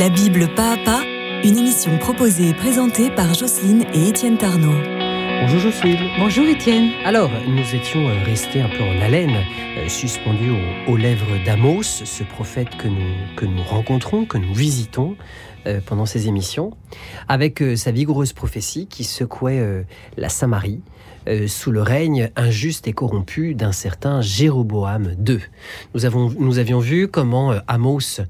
La Bible pas à pas, une émission proposée et présentée par Jocelyne et Étienne Tarnot. Bonjour Jocelyne. Bonjour Étienne. Alors, nous étions euh, restés un peu en haleine, euh, suspendus aux, aux lèvres d'Amos, ce prophète que nous, que nous rencontrons, que nous visitons euh, pendant ces émissions, avec euh, sa vigoureuse prophétie qui secouait euh, la Samarie euh, sous le règne injuste et corrompu d'un certain Jéroboam II. Nous, avons, nous avions vu comment euh, Amos euh,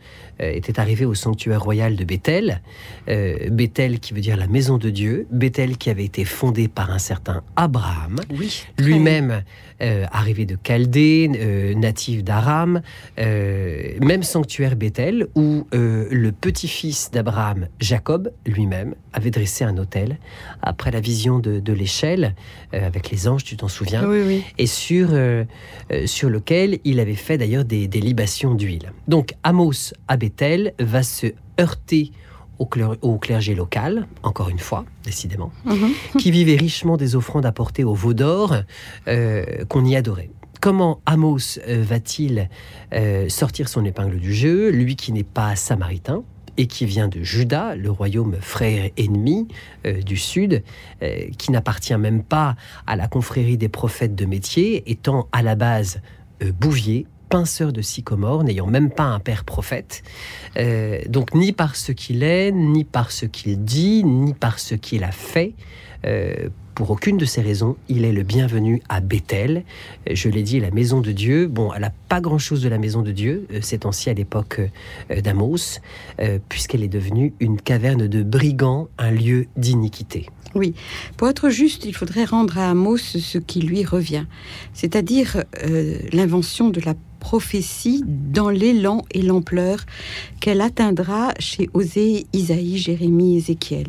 était arrivé au sanctuaire royal de Bethel, Bethel qui veut dire la maison de Dieu, Bethel qui avait été fondée par un certain Abraham, Oui. lui-même euh, arrivé de Chaldée, euh, natif d'Aram, euh, même sanctuaire Bethel, où euh, le petit-fils d'Abraham, Jacob, lui-même, avait dressé un autel après la vision de, de l'échelle euh, avec les anges, tu t'en souviens, Oui, oui. et sur, sur lequel il avait fait d'ailleurs des, des libations d'huile. Donc Amos à Bethel va se heurter au, cler- au clergé local, encore une fois, décidément Mhm. qui vivait richement des offrandes apportées au veau d'or euh, qu'on y adorait. Comment Amos euh, va-t-il euh, sortir son épingle du jeu, lui qui n'est pas samaritain et qui vient de Juda, le royaume frère ennemi du sud, qui n'appartient même pas à la confrérie des prophètes de métier, étant à la base bouvier, pinceur de sycomore, n'ayant même pas un père prophète. Euh, donc ni par ce qu'il est, ni par ce qu'il dit, ni par ce qu'il a fait. Euh, pour aucune de ces raisons, il est le bienvenu à Bethel. Je l'ai dit, la maison de Dieu. Bon, elle n'a pas grand-chose de la maison de Dieu, euh, ces temps-ci à l'époque d'Amos, puisqu'elle est devenue une caverne de brigands, un lieu d'iniquité. Oui. Pour être juste, il faudrait rendre à Amos ce qui lui revient, c'est-à-dire l'invention de la prophétie dans l'élan et l'ampleur qu'elle atteindra chez Osée, Isaïe, Jérémie, Ézéchiel.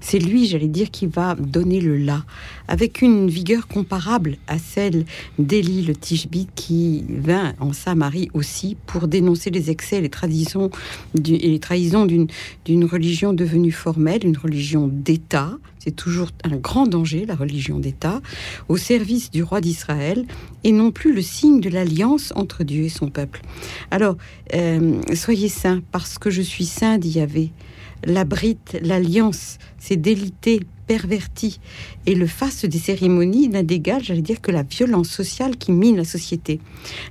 C'est lui, j'allais dire, qui va donner le là, avec une vigueur comparable à celle d'Élie le Tishbite qui vint en Samarie aussi pour dénoncer les excès et les et les trahisons d'une religion devenue formelle, une religion d'État. C'est toujours un grand danger, la religion d'État, au service du roi d'Israël, et non plus le signe de l'alliance entre Dieu et son peuple. Alors, euh, soyez saints, parce que je suis saint, dit Yahvé. L'abrite, l'alliance, c'est délité, perverti, et le faste des cérémonies n'a j'allais dire, que la violence sociale qui mine la société.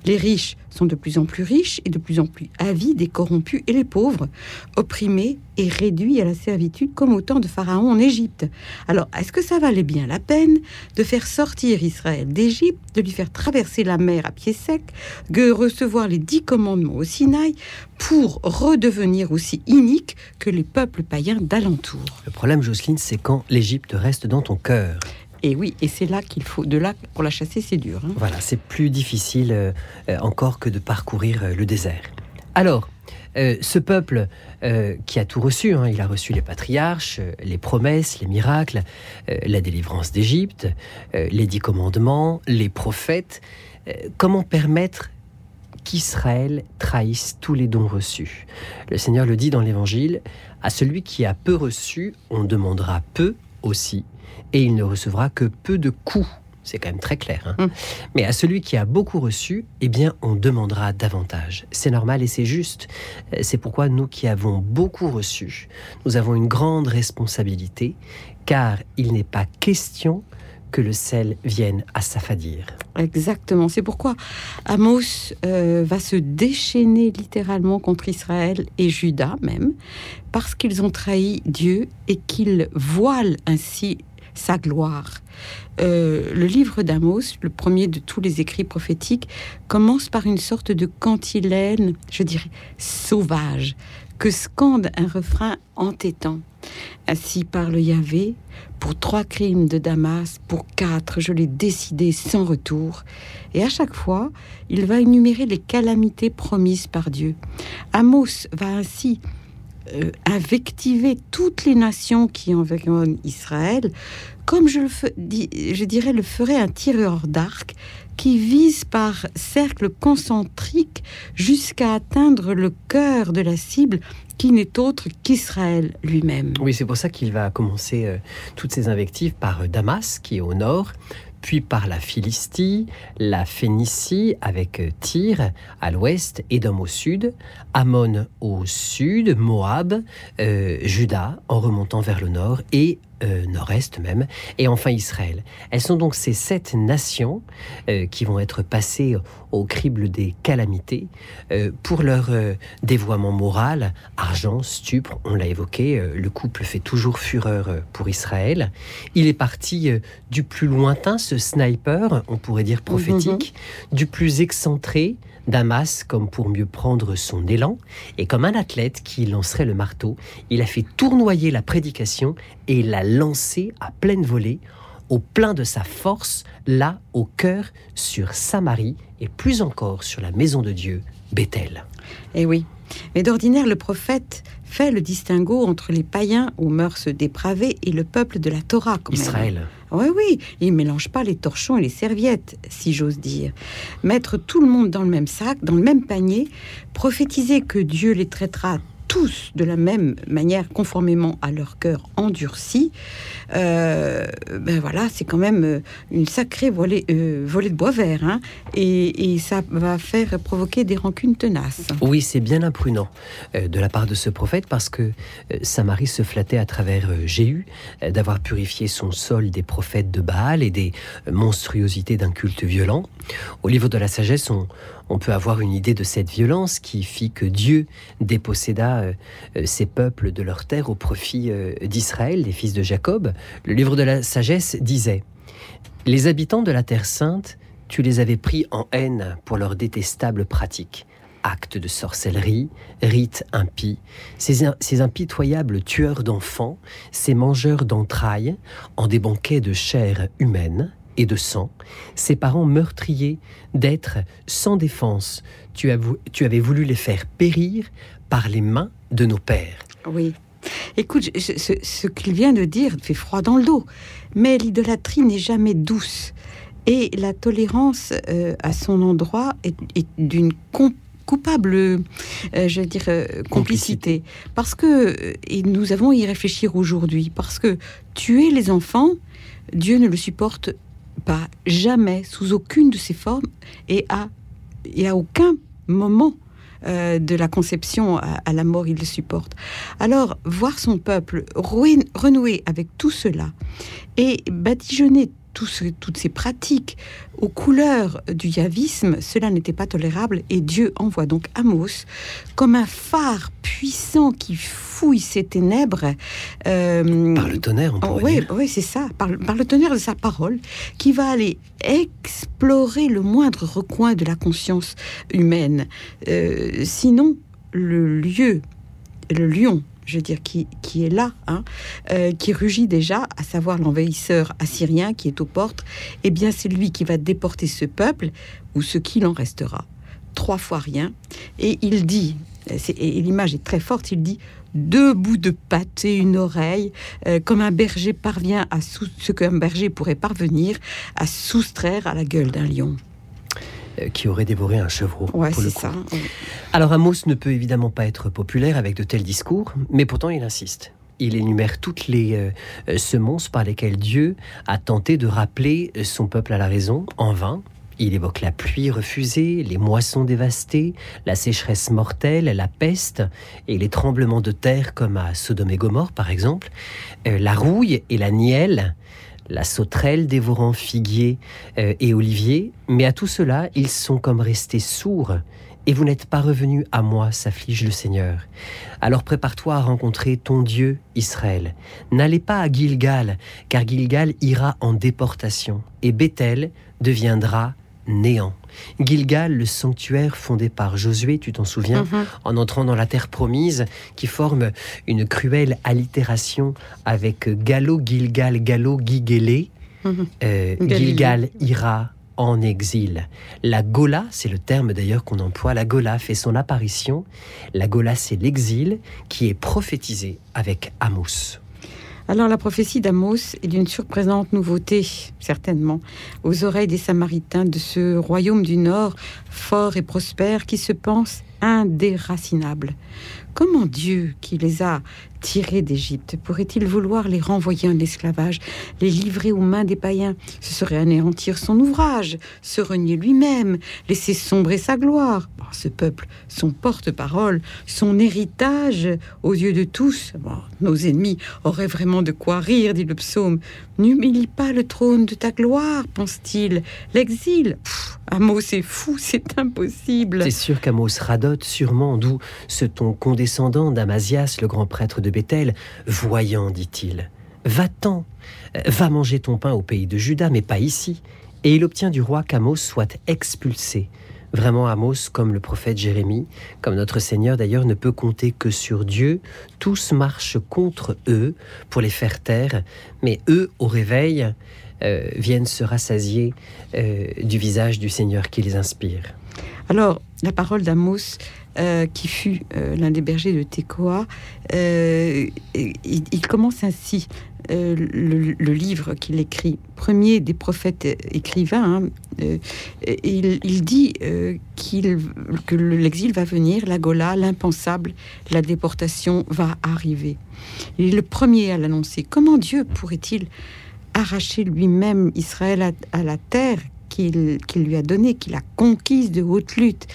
Les riches sont de plus en plus riches et de plus en plus avides et corrompus, et les pauvres, opprimés et réduits à la servitude comme au temps de Pharaon en Égypte. Alors, est-ce que ça valait bien la peine de faire sortir Israël d'Égypte, de lui faire traverser la mer à pied sec, de recevoir les dix commandements au Sinaï, pour redevenir aussi inique que les peuples païens d'alentour Le problème, Jocelyne, c'est quand l'Égypte reste dans ton cœur. Et oui, et c'est là qu'il faut, de là, pour la chasser, c'est dur. hein. Voilà, c'est plus difficile euh, euh, encore que de parcourir euh, le désert. Alors, euh, ce peuple qui a tout reçu, hein, il a reçu les patriarches, les promesses, les miracles, la délivrance d'Égypte, les dix commandements, les prophètes. Comment permettre qu'Israël trahisse tous les dons reçus Le Seigneur le dit dans l'Évangile, à celui qui a peu reçu, on demandera peu aussi, et il ne recevra que peu de coups. C'est quand même très clair. hein. Mm. Mais à celui qui a beaucoup reçu, eh bien, on demandera davantage. C'est normal et c'est juste. C'est pourquoi nous qui avons beaucoup reçu, nous avons une grande responsabilité, car il n'est pas question que le sel vienne à s'affadir. Exactement. C'est pourquoi Amos euh, va se déchaîner littéralement contre Israël et Juda même, parce qu'ils ont trahi Dieu et qu'ils voilent ainsi sa gloire. Euh, le livre d'Amos, le premier de tous les écrits prophétiques, commence par une sorte de cantilène, je dirais, sauvage, que scande un refrain entêtant. Ainsi parle Yahvé, pour trois crimes de Damas, pour quatre, je l'ai décidé sans retour. Et à chaque fois, il va énumérer les calamités promises par Dieu. Amos va ainsi euh, invectiver toutes les nations qui environnent Israël, comme je, dirais le ferait un tireur d'arc qui vise par cercle concentrique jusqu'à atteindre le cœur de la cible qui n'est autre qu'Israël lui-même. Oui, c'est pour ça qu'il va commencer euh, toutes ces invectives par euh, Damas, qui est au nord, puis par la Philistie, la Phénicie avec Tyr à l'ouest, Édom au sud, Ammon au sud, Moab, euh, Juda en remontant vers le nord et euh, nord-est même, et enfin Israël. Elles sont donc ces sept nations euh, qui vont être passées au crible des calamités euh, pour leur dévoiement moral, argent, stupre, on l'a évoqué, le couple fait toujours fureur pour Israël. Il est parti du plus lointain, ce sniper, on pourrait dire prophétique, mhm. du plus excentré, Damas comme pour mieux prendre son élan, et comme un athlète qui lancerait le marteau, il a fait tournoyer la prédication et l'a lancée à pleine volée, au plein de sa force, là au cœur, sur Samarie et plus encore sur la maison de Dieu, Bethel. Eh oui, mais d'ordinaire, le prophète fait le distinguo entre les païens aux mœurs dépravées et le peuple de la Torah. Israël. Oui, oui, il ne mélange pas les torchons et les serviettes, si j'ose dire. Mettre tout le monde dans le même sac, dans le même panier, prophétiser que Dieu les traitera tous de la même manière, conformément à leur cœur endurci, euh, ben voilà, c'est quand même euh, une sacrée euh, volée de bois vert, hein, et, ça va faire provoquer des rancunes tenaces. Oui, c'est bien imprudent de la part de ce prophète, parce que Samarie se flattait à travers Jéhu d'avoir purifié son sol des prophètes de Baal et des monstruosités d'un culte violent. Au livre de la sagesse, on, peut avoir une idée de cette violence qui fit que Dieu déposséda ses peuples de leur terre au profit d'Israël, des fils de Jacob. Le livre de la sagesse disait Les habitants de la terre sainte, tu les avais pris en haine pour leurs détestables pratiques. Actes de sorcellerie, rites impies, ces impitoyables tueurs d'enfants, ces mangeurs d'entrailles, en des banquets de chair humaine et de sang, ces parents meurtriers d'être sans défense, tu, tu avais voulu les faire périr par les mains de nos pères. Oui. Écoute, ce, qu'il vient de dire fait froid dans le dos, mais l'idolâtrie n'est jamais douce. Et la tolérance euh, à son endroit est, d'une coupable, euh, je veux dire, euh, complicité. Parce que, et nous avons y réfléchir aujourd'hui, parce que tuer les enfants, Dieu ne le supporte jamais, sous aucune de ses formes, et à, et aucun moment euh, de la conception à, la mort, il le supporte. Alors, voir son peuple renouer avec tout cela et badigeonner toutes ces pratiques aux couleurs du yavisme, cela n'était pas tolérable et Dieu envoie donc Amos comme un phare puissant qui fouille ces ténèbres. Euh, par le tonnerre, on pourrait oui, dire. Oui, c'est ça, par, le tonnerre de sa parole, qui va aller explorer le moindre recoin de la conscience humaine. Euh, sinon, le lieu, le lion je veux dire, qui, qui est là, hein, euh, qui rugit déjà, à savoir l'envahisseur assyrien qui est aux portes, eh bien c'est lui qui va déporter ce peuple, ou ce qu'il en restera. Trois fois rien. Et il dit, et l'image est très forte, il dit deux bouts de pâte et une oreille, euh, comme un berger parvient à ce qu'un berger pourrait parvenir à soustraire à la gueule d'un lion. Euh, qui aurait dévoré un chevreau. Ouais, c'est ça. Alors Amos ne peut évidemment pas être populaire avec de tels discours, mais pourtant il insiste. Il énumère toutes les euh, euh, semonces par lesquelles Dieu a tenté de rappeler son peuple à la raison, en vain. Il évoque la pluie refusée, les moissons dévastées, la sécheresse mortelle, la peste et les tremblements de terre comme à Sodome et Gomorre par exemple, la rouille et la nielle, la sauterelle dévorant figuier euh, et olivier, mais à tout cela, ils sont comme restés sourds. Et vous n'êtes pas revenus à moi, s'afflige le Seigneur. Alors prépare-toi à rencontrer ton Dieu, Israël. N'allez pas à Gilgal, car Gilgal ira en déportation, et Bethel deviendra néant. Gilgal, le sanctuaire fondé par Josué, tu t'en souviens, mhm. en entrant dans la terre promise, qui forme une cruelle allitération avec Galo, Gilgal, Galo, Gigélé. Mhm. Euh, Gilgal ira en exil. La Gola, c'est le terme d'ailleurs qu'on emploie, la Gola fait son apparition. La Gola, c'est l'exil qui est prophétisé avec Amos. Alors la prophétie d'Amos est d'une surprenante nouveauté, certainement, aux oreilles des Samaritains de ce royaume du Nord, fort et prospère, qui se pense indéracinable. Comment Dieu, qui les a tirés d'Égypte, pourrait-il vouloir les renvoyer en esclavage, les livrer aux mains des païens? Ce serait anéantir son ouvrage, se renier lui-même, laisser sombrer sa gloire. ce peuple, son porte-parole, son héritage aux yeux de tous. nos ennemis auraient vraiment de quoi rire, dit le psaume. N'humilie pas le trône de ta gloire, pense-t-il. L'exil, Amos est fou, c'est impossible. C'est sûr qu'Amos radote sûrement, d'où ce ton condescendant d'Amasias, le grand prêtre de Bethel. Voyant, dit-il, va-t'en, va manger ton pain au pays de Juda, mais pas ici. Et il obtient du roi qu'Amos soit expulsé. Vraiment, Amos, comme le prophète Jérémie, comme notre Seigneur d'ailleurs, ne peut compter que sur Dieu. Tous marchent contre eux pour les faire taire, mais eux, au réveil, euh, viennent se rassasier euh, du visage du Seigneur qui les inspire. Alors, la parole d'Amos, euh, qui fut l'un des bergers de Tekoa, il, commence ainsi le, livre qu'il écrit, premier des prophètes écrivains. Hein, il, il, dit qu'il, que l'exil va venir, la Gola, l'impensable, la déportation va arriver. Il est le premier à l'annoncer. Comment Dieu pourrait-il arracher lui-même Israël à, la terre qu'il lui a donnée, qu'il a conquise de haute lutte?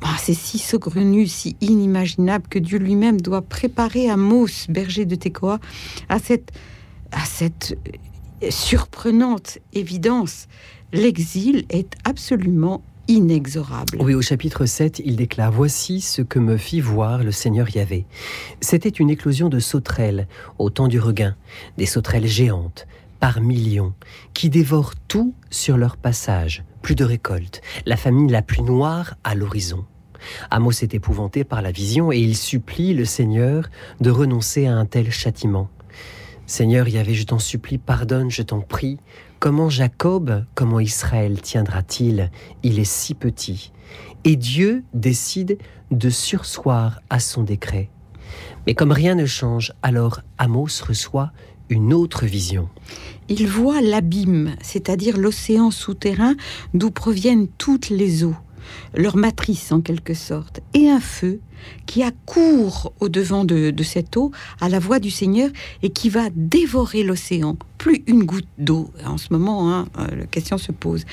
Bah, c'est si saugrenu, si inimaginable que Dieu lui-même doit préparer Amos, berger de Tekoa, à cette, à cette surprenante évidence. L'exil est absolument inexorable. Oui, au chapitre 7, il déclare Voici ce que me fit voir le Seigneur Yahvé. C'était une éclosion de sauterelles au temps du regain, des sauterelles géantes, par millions, qui dévorent tout sur leur passage. Plus de récolte, la famine la plus noire à l'horizon. Amos est épouvanté par la vision et il supplie le Seigneur de renoncer à un tel châtiment. Seigneur Yahvé, je t'en supplie, pardonne, je t'en prie. Comment Jacob, comment Israël tiendra-t-il? Il est si petit. Et Dieu décide de sursoir à son décret. Mais comme rien ne change, alors Amos reçoit une autre vision. Il voit l'abîme, c'est-à-dire l'océan souterrain d'où proviennent toutes les eaux, leur matrice en quelque sorte, et un feu qui accourt au-devant de, cette eau à la voix du Seigneur et qui va dévorer l'océan. Plus une goutte d'eau. En ce moment, hein, euh, la question se pose.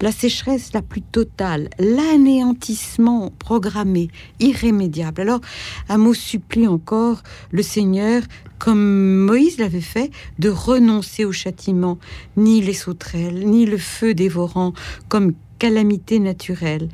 La sécheresse la plus totale, l'anéantissement programmé, irrémédiable. Alors, Amos supplie encore le Seigneur, comme Moïse l'avait fait, de renoncer au châtiment, ni les sauterelles, ni le feu dévorant, comme calamité naturelle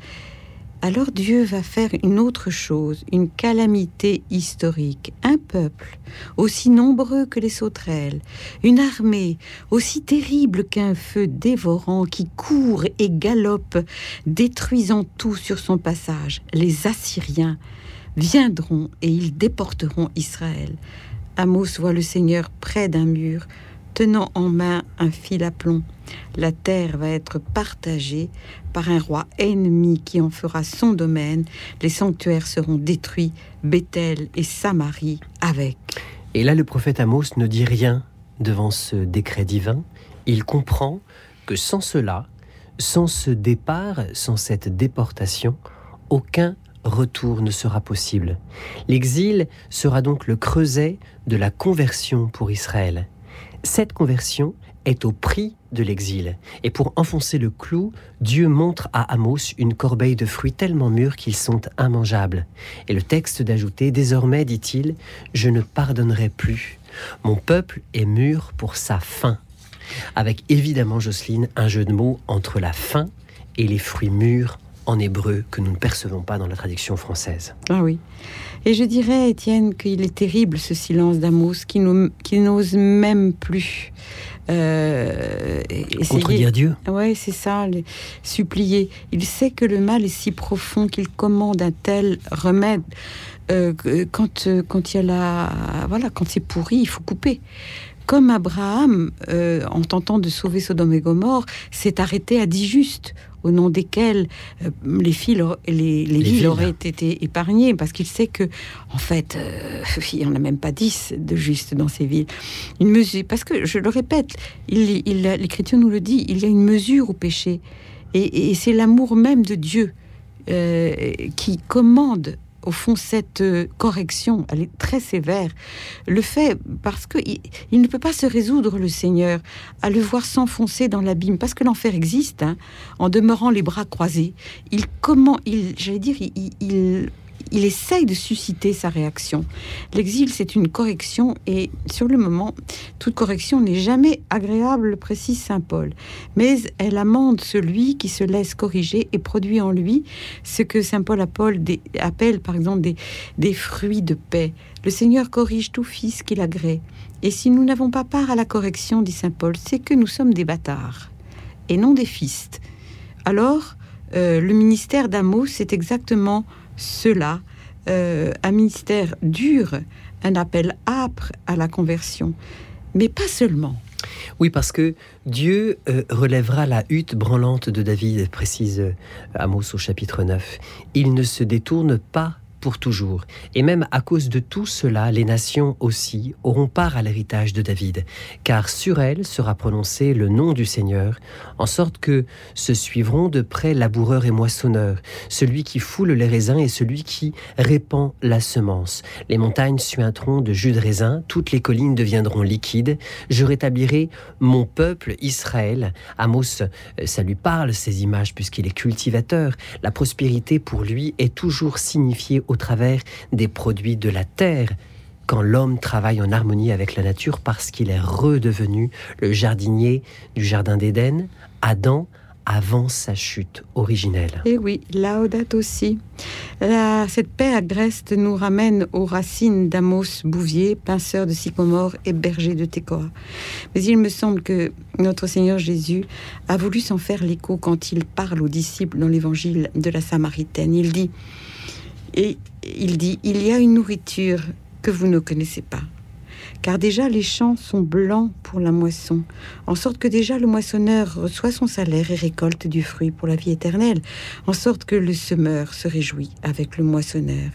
alors Dieu va faire une autre chose, une calamité historique, un peuple aussi nombreux que les sauterelles, une armée aussi terrible qu'un feu dévorant qui court et galope, détruisant tout sur son passage. Les Assyriens viendront et ils déporteront Israël. Amos voit le Seigneur près d'un mur, tenant en main un fil à plomb. La terre va être partagée par un roi ennemi qui en fera son domaine. Les sanctuaires seront détruits, Bethel et Samarie avec. Et là, le prophète Amos ne dit rien devant ce décret divin. Il comprend que sans cela, sans ce départ, sans cette déportation, aucun retour ne sera possible. L'exil sera donc le creuset de la conversion pour Israël. Cette conversion est au prix de l'exil. Et pour enfoncer le clou, Dieu montre à Amos une corbeille de fruits tellement mûrs qu'ils sont immangeables. Et le texte d'ajouter, désormais, dit-il, je ne pardonnerai plus. Mon peuple est mûr pour sa faim. Avec évidemment, Jocelyne, un jeu de mots entre la faim et les fruits mûrs en hébreu que nous ne percevons pas dans la traduction française. Ah oui. Et je dirais, Étienne, qu'il est terrible ce silence d'Amos qui, qui n'ose même plus euh, Contredire Dieu. Oui, c'est ça, supplier. Il sait que le mal est si profond qu'il commande un tel remède. Euh, quand, euh, quand il y a la, voilà, quand c'est pourri, il faut couper comme Abraham, euh, en tentant de sauver Sodome et Gomorre, s'est arrêté à dix justes, au nom desquels euh, les, filles, les, les, villes, auraient été épargnées, parce qu'il sait que, en fait, euh, il n'y en a même pas dix de justes dans ces villes. Une mesure, parce que, je le répète, l'Écriture nous le dit, il y a une mesure au péché, et c'est l'amour même de Dieu euh, qui commande au fond, cette euh, correction, elle est très sévère, le fait parce qu'il il ne peut pas se résoudre, le Seigneur, à le voir s'enfoncer dans l'abîme, parce que l'enfer existe, hein, en demeurant les bras croisés. Il comment, il, j'allais dire, il il essaye de susciter sa réaction. L'exil, c'est une correction et sur le moment, toute correction n'est jamais agréable, précise Saint Paul. Mais elle amende celui qui se laisse corriger et produit en lui ce que Saint Paul appelle, par exemple des, fruits de paix. Le Seigneur corrige tout fils qu'il agrée. Et si nous n'avons pas part à la correction, dit Saint Paul, c'est que nous sommes des bâtards et non des fils. Alors, euh, le ministère d'Amos, c'est exactement cela, euh, un ministère dur, un appel âpre à la conversion, mais pas seulement. Oui, parce que Dieu euh, relèvera la hutte branlante de David, précise euh, Amos au chapitre 9. Il ne se détourne pas pour toujours. Et même à cause de tout cela, les nations aussi auront part à l'héritage de David, car sur elles sera prononcé le nom du Seigneur, en sorte que se suivront de près laboureur et moissonneur, celui qui foule les raisins et celui qui répand la semence. Les montagnes suinteront de jus de raisin, toutes les collines deviendront liquides. Je rétablirai mon peuple Israël. Amos, euh, ça lui parle ces images puisqu'il est cultivateur. La prospérité pour lui est toujours signifiée au travers des produits de la terre, quand l'homme travaille en harmonie avec la nature parce qu'il est redevenu le jardinier du Jardin d'Éden, Adam avant sa chute originelle. Et oui, Laodate aussi. cette paix agreste nous ramène aux racines d'Amos Bouvier, pinceur de sycomore et berger de Tekoa. Mais il me semble que notre Seigneur Jésus a voulu s'en faire l'écho quand il parle aux disciples dans l'évangile de la Samaritaine. Il dit et il dit, il y a une nourriture que vous ne connaissez pas. Car déjà les champs sont blancs pour la moisson, en sorte que déjà le moissonneur reçoit son salaire et récolte du fruit pour la vie éternelle, en sorte que le semeur se réjouit avec le moissonneur.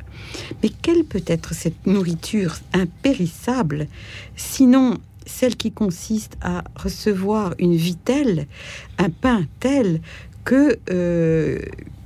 Mais quelle peut être cette nourriture impérissable, sinon celle qui consiste à recevoir une vie telle, un pain tel, que, euh,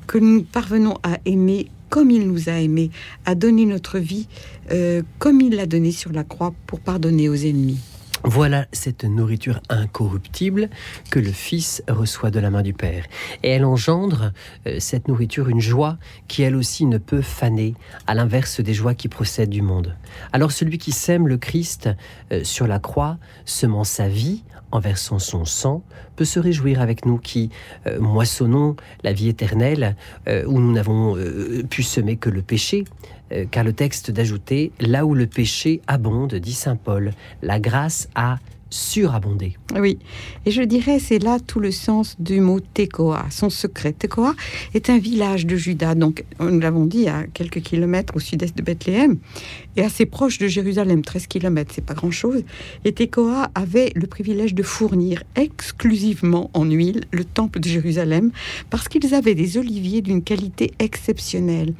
que nous parvenons à aimer comme il nous a aimés, à donner notre vie euh, comme il l'a donné sur la croix pour pardonner aux ennemis. Voilà cette nourriture incorruptible que le Fils reçoit de la main du Père. Et elle engendre, euh, cette nourriture, une joie qui elle aussi ne peut faner, à l'inverse des joies qui procèdent du monde. Alors celui qui sème le Christ euh, sur la croix, semant sa vie en versant son sang, peut se réjouir avec nous qui euh, moissonnons la vie éternelle, euh, où nous n'avons euh, pu semer que le péché. car le texte d'ajouter, là où le péché abonde, dit Saint Paul, la grâce a surabondé. Oui, et je dirais c'est là tout le sens du mot Tekoa, son secret. Tekoa est un village de Juda, donc nous l'avons dit à quelques kilomètres au sud-est de Bethléem et assez proche de Jérusalem, 13 kilomètres, c'est pas grand-chose. Et Tekoa avait le privilège de fournir exclusivement en huile le temple de Jérusalem parce qu'ils avaient des oliviers d'une qualité exceptionnelle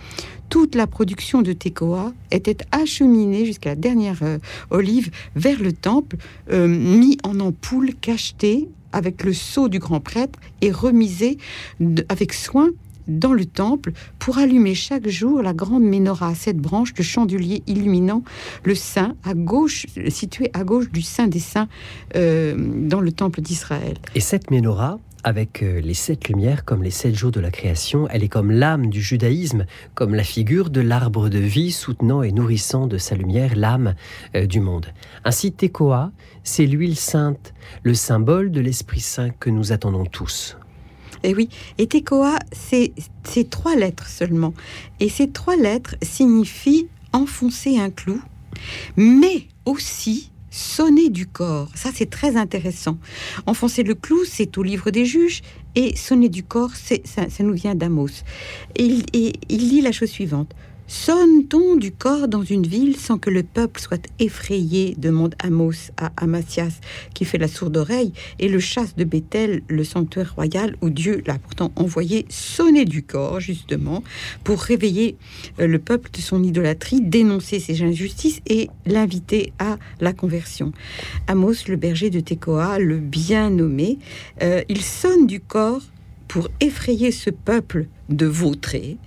toute la production de Tekoa était acheminée jusqu'à la dernière euh, olive vers le temple, euh, mis en ampoule, cacheté avec le sceau du grand prêtre et remisé avec soin dans le temple pour allumer chaque jour la grande menorah à sept branches de chandelier illuminant le saint à gauche, situé à gauche du saint des saints euh, dans le temple d'Israël. Et cette menorah, avec euh, les sept lumières comme les sept jours de la création, elle est comme l'âme du judaïsme, comme la figure de l'arbre de vie soutenant et nourrissant de sa lumière l'âme euh, du monde. Ainsi, Tekoa, c'est l'huile sainte, le symbole de l'Esprit Saint que nous attendons tous. Et eh oui, et Tekoa, c'est trois lettres seulement. Et ces trois lettres signifient enfoncer un clou, mais aussi sonner du corps. Ça, c'est très intéressant. Enfoncer le clou, c'est au livre des juges, et sonner du corps, ça, ça nous vient d'Amos. Et et il dit la chose suivante. Sonne-t-on du corps dans une ville sans que le peuple soit effrayé demande Amos à Amasias, qui fait la sourde oreille, et le chasse de Bethel, le sanctuaire royal, où Dieu l'a pourtant envoyé sonner du corps, justement, pour réveiller euh, le peuple de son idolâtrie, dénoncer ses injustices et l'inviter à la conversion. Amos, le berger de Tekoa, le bien nommé, euh, il sonne du corps pour effrayer ce peuple de vautrer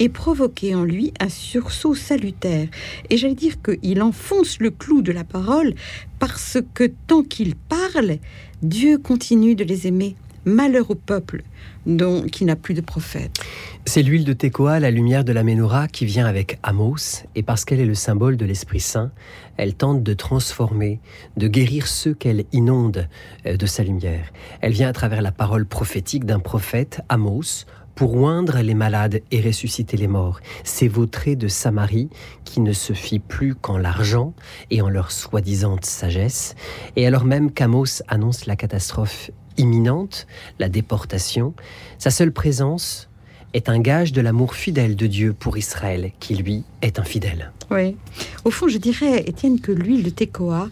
et provoquer en lui un sursaut salutaire. Et j'allais dire qu'il enfonce le clou de la parole parce que tant qu'il parle, Dieu continue de les aimer. Malheur au peuple dont, qui n'a plus de prophète. C'est l'huile de Tekoa, la lumière de la menorah, qui vient avec Amos, et parce qu'elle est le symbole de l'Esprit Saint, elle tente de transformer, de guérir ceux qu'elle inonde euh, de sa lumière. Elle vient à travers la parole prophétique d'un prophète, Amos, pour oindre les malades et ressusciter les morts. C'est vautré de Samarie qui ne se fie plus qu'en l'argent et en leur soi-disant sagesse, et alors même qu'Amos annonce la catastrophe imminente, la déportation, sa seule présence est un gage de l'amour fidèle de Dieu pour Israël, qui lui est infidèle. Oui. Au fond, je dirais, Étienne, que l'huile de Tekoa,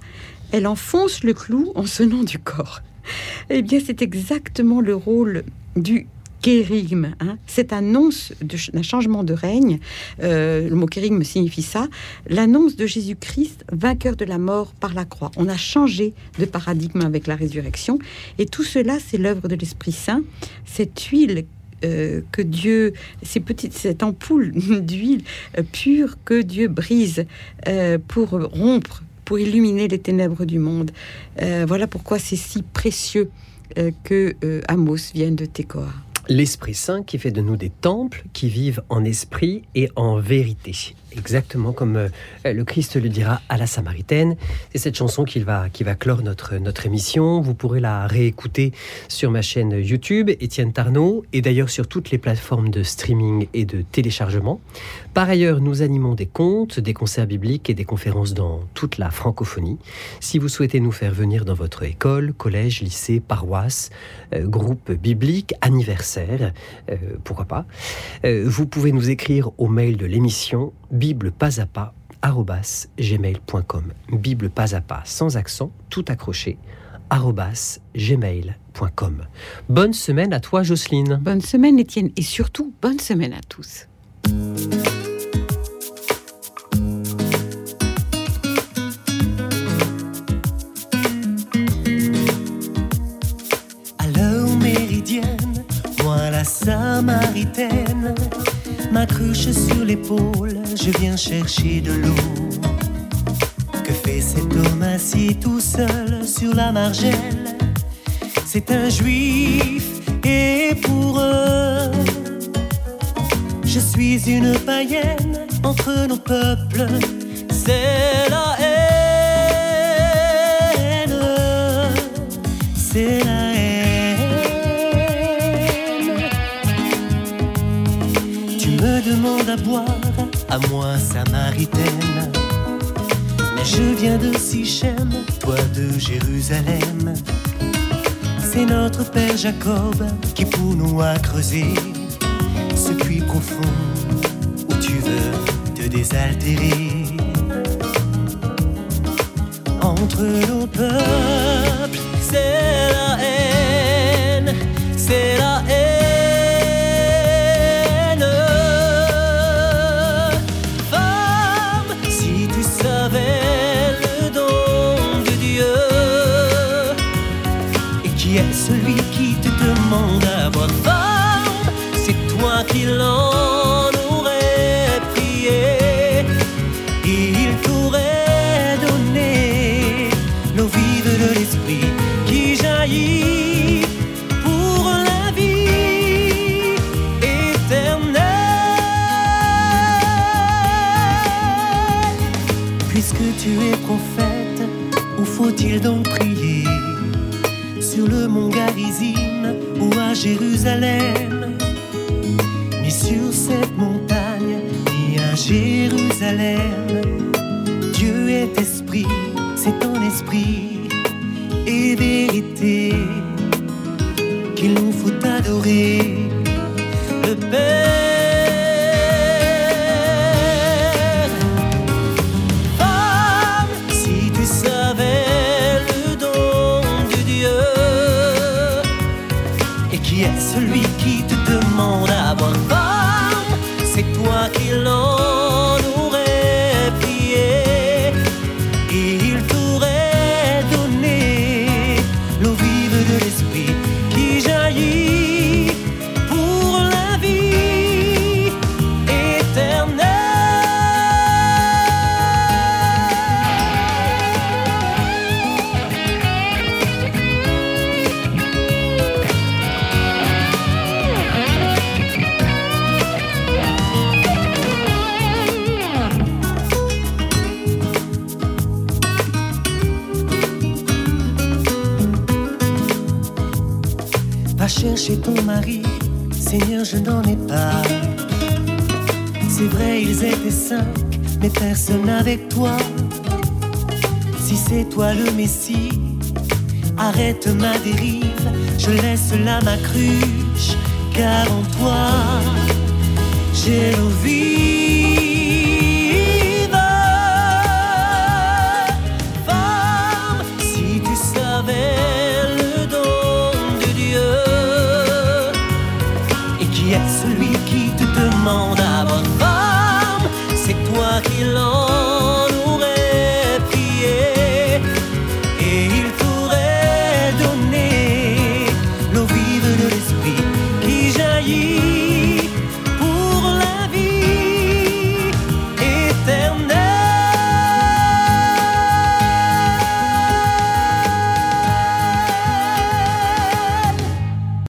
elle enfonce le clou en sonnant du corps. Eh bien, c'est exactement le rôle du kérigme, hein. cette annonce d'un changement de règne, euh, le mot kérigme signifie ça, l'annonce de Jésus-Christ, vainqueur de la mort par la croix. On a changé de paradigme avec la résurrection, et tout cela, c'est l'œuvre de l'Esprit Saint, cette huile euh, que Dieu, cette ampoule d'huile euh, pure que Dieu brise pour rompre, pour illuminer les ténèbres du monde. voilà pourquoi c'est si précieux que Amos vienne de Tekoa l'Esprit Saint qui fait de nous des temples qui vivent en esprit et en vérité exactement comme euh, le Christ le dira à la Samaritaine. C'est cette chanson qui va, qui va clore notre, notre émission. Vous pourrez la réécouter sur ma chaîne YouTube, Étienne Tarnot, et d'ailleurs sur toutes les plateformes de streaming et de téléchargement. Par ailleurs, nous animons des contes, des concerts bibliques et des conférences dans toute la francophonie. Si vous souhaitez nous faire venir dans votre école, collège, lycée, paroisse, euh, groupe biblique, anniversaire, euh, pourquoi pas, vous pouvez nous écrire au mail de l'émission bible pas à pas gmail.com bible pas à pas sans accent tout accroché gmail.com Bonne semaine à toi Jocelyne. Bonne semaine Étienne et surtout bonne semaine à tous. Allô méridienne, moi la samaritaine ma cruche sur l'épaule, je viens chercher de l'eau. Que fait cet homme assis tout seul sur la margelle? C'est un juif et pour eux, je suis une païenne entre nos peuples. C'est la haine, c'est la demande à boire, à moi samaritaine. Mais je viens de Sichem, toi de Jérusalem. C'est notre père Jacob qui pour nous a creusé ce puits profond où tu veux te désaltérer. Entre nos peuples, c'est la haine, c'est la haine. Tu es prophète, où faut-il donc prier? Sur le mont Garizim ou à Jérusalem? Sur cette montagne ni à Jérusalem. Dieu est esprit, c'est ton esprit et vérité qu'il nous faut adorer. Avec toi. Si c'est toi le Messie, arrête ma dérive, je laisse là ma cruche, car en toi, j'ai l'envie